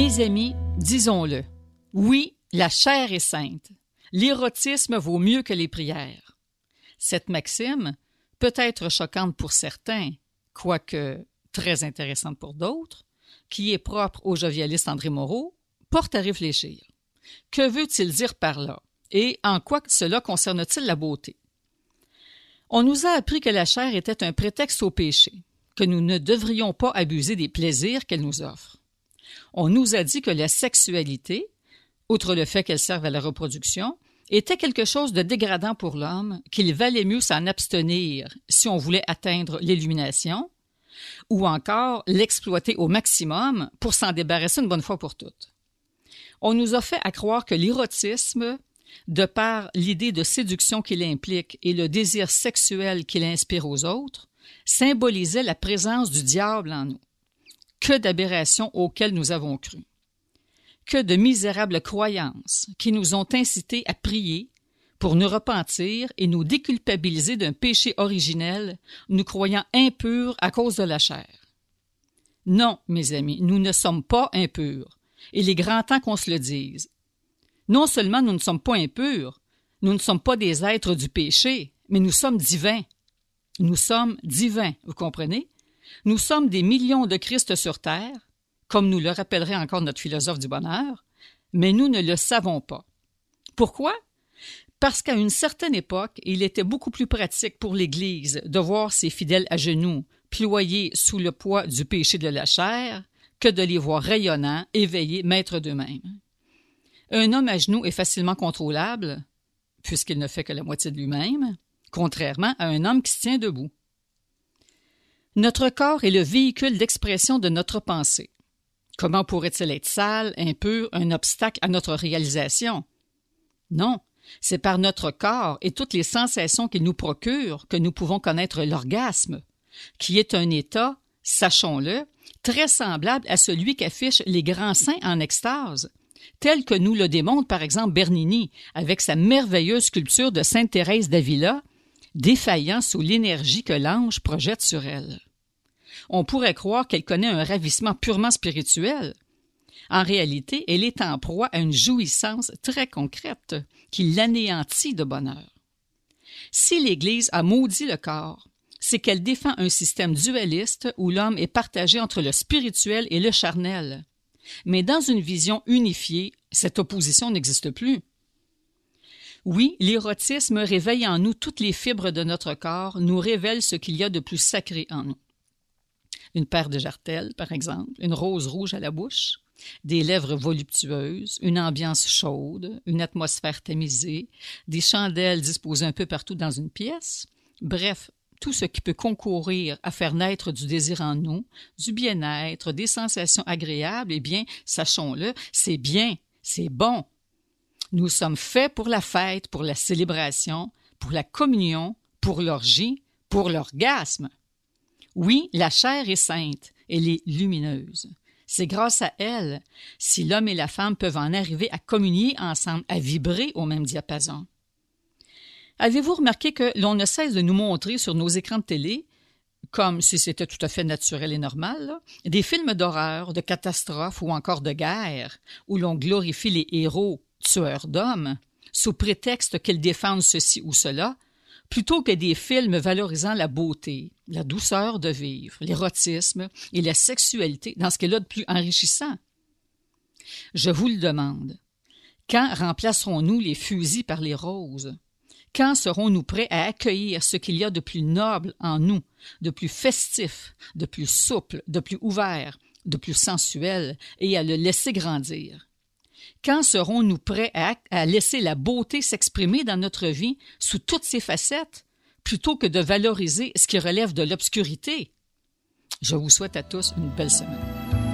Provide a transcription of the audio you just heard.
Mes amis, disons-le. Oui, la chair est sainte. L'érotisme vaut mieux que les prières. Cette maxime, peut être choquante pour certains, quoique très intéressante pour d'autres, qui est propre au jovialiste André Moreau, porte à réfléchir. Que veut-il dire par là? Et en quoi cela concerne-t-il la beauté? On nous a appris que la chair était un prétexte au péché, que nous ne devrions pas abuser des plaisirs qu'elle nous offre. On nous a dit que la sexualité, outre le fait qu'elle serve à la reproduction, était quelque chose de dégradant pour l'homme, qu'il valait mieux s'en abstenir si on voulait atteindre l'illumination, ou encore l'exploiter au maximum pour s'en débarrasser une bonne fois pour toutes. On nous a fait à croire que l'érotisme, de par l'idée de séduction qu'il implique et le désir sexuel qu'il inspire aux autres, symbolisait la présence du diable en nous. Que d'aberrations auxquelles nous avons cru. Que de misérables croyances qui nous ont incités à prier pour nous repentir et nous déculpabiliser d'un péché originel, nous croyant impurs à cause de la chair. Non, mes amis, nous ne sommes pas impurs, il est grand temps qu'on se le dise. Non seulement nous ne sommes pas impurs, nous ne sommes pas des êtres du péché, mais nous sommes divins. Nous sommes divins, vous comprenez? Nous sommes des millions de Christ sur terre, comme nous le rappellerait encore notre philosophe du bonheur, mais nous ne le savons pas. Pourquoi? Parce qu'à une certaine époque, il était beaucoup plus pratique pour l'Église de voir ses fidèles à genoux, ployés sous le poids du péché de la chair, que de les voir rayonnants, éveillés, maîtres d'eux-mêmes. Un homme à genoux est facilement contrôlable, puisqu'il ne fait que la moitié de lui-même, contrairement à un homme qui se tient debout. Notre corps est le véhicule d'expression de notre pensée. Comment pourrait-il être sale, impur, un obstacle à notre réalisation? Non, c'est par notre corps et toutes les sensations qu'il nous procure que nous pouvons connaître l'orgasme, qui est un état, sachons-le, très semblable à celui qu'affichent les grands saints en extase, tel que nous le démontre par exemple Bernini avec sa merveilleuse sculpture de Sainte Thérèse d'Avila, défaillant sous l'énergie que l'ange projette sur elle. On pourrait croire qu'elle connaît un ravissement purement spirituel. En réalité, elle est en proie à une jouissance très concrète qui l'anéantit de bonheur. Si l'Église a maudit le corps, c'est qu'elle défend un système dualiste où l'homme est partagé entre le spirituel et le charnel. Mais dans une vision unifiée, cette opposition n'existe plus. Oui, l'érotisme réveille en nous toutes les fibres de notre corps, nous révèle ce qu'il y a de plus sacré en nous. Une paire de jartelles, par exemple, une rose rouge à la bouche, des lèvres voluptueuses, une ambiance chaude, une atmosphère tamisée, des chandelles disposées un peu partout dans une pièce, bref, tout ce qui peut concourir à faire naître du désir en nous, du bien-être, des sensations agréables, eh bien, sachons-le, c'est bien, c'est bon, nous sommes faits pour la fête, pour la célébration, pour la communion, pour l'orgie, pour l'orgasme. Oui, la chair est sainte, elle est lumineuse. C'est grâce à elle si l'homme et la femme peuvent en arriver à communier ensemble, à vibrer au même diapason. Avez-vous remarqué que l'on ne cesse de nous montrer sur nos écrans de télé, comme si c'était tout à fait naturel et normal, des films d'horreur, de catastrophes ou encore de guerre, où l'on glorifie les héros tueurs d'hommes, sous prétexte qu'ils défendent ceci ou cela, plutôt que des films valorisant la beauté, la douceur de vivre, l'érotisme et la sexualité dans ce qu'elle a de plus enrichissant. Je vous le demande. Quand remplacerons-nous les fusils par les roses? Quand serons-nous prêts à accueillir ce qu'il y a de plus noble en nous, de plus festif, de plus souple, de plus ouvert, de plus sensuel, et à le laisser grandir? Quand serons-nous prêts à, laisser la beauté s'exprimer dans notre vie sous toutes ses facettes, plutôt que de valoriser ce qui relève de l'obscurité? Je vous souhaite à tous une belle semaine.